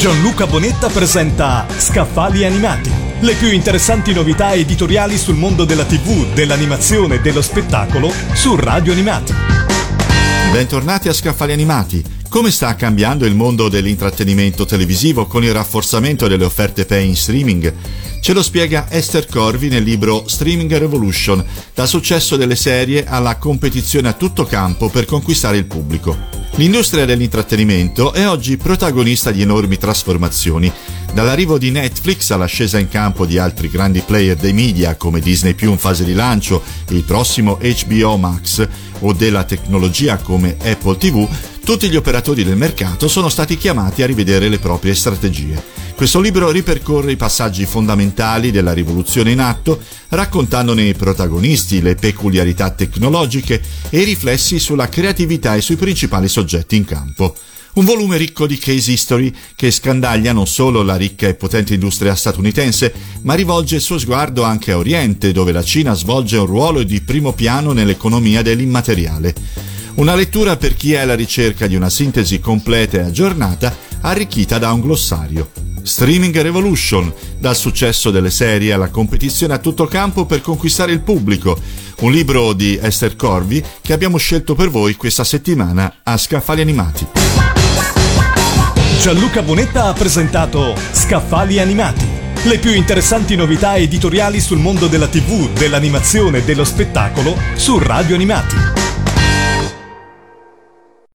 Gianluca Bonetta presenta Scaffali Animati, le più interessanti novità editoriali sul mondo della TV, dell'animazione e dello spettacolo su Radio Animati. Bentornati a Scaffali Animati. Come sta cambiando il mondo dell'intrattenimento televisivo con il rafforzamento delle offerte pay in streaming? Ce lo spiega Esther Corvi nel libro Streaming Revolution, dal successo delle serie alla competizione a tutto campo per conquistare il pubblico. L'industria dell'intrattenimento è oggi protagonista di enormi trasformazioni, dall'arrivo di Netflix all'ascesa in campo di altri grandi player dei media come Disney in fase di lancio, il prossimo HBO Max o della tecnologia come Apple TV, tutti gli operatori del mercato sono stati chiamati a rivedere le proprie strategie. Questo libro ripercorre i passaggi fondamentali della rivoluzione in atto, raccontandone i protagonisti, le peculiarità tecnologiche e i riflessi sulla creatività e sui principali soggetti in campo. Un volume ricco di case history che scandaglia non solo la ricca e potente industria statunitense, ma rivolge il suo sguardo anche a Oriente, dove la Cina svolge un ruolo di primo piano nell'economia dell'immateriale. Una lettura per chi è alla ricerca di una sintesi completa e aggiornata, arricchita da un glossario. Streaming Revolution, dal successo delle serie alla competizione a tutto campo per conquistare il pubblico, un libro di Esther Corvi che abbiamo scelto per voi questa settimana a Scaffali Animati. Gianluca Bonetta ha presentato Scaffali Animati, le più interessanti novità editoriali sul mondo della TV, dell'animazione e dello spettacolo su Radio Animati.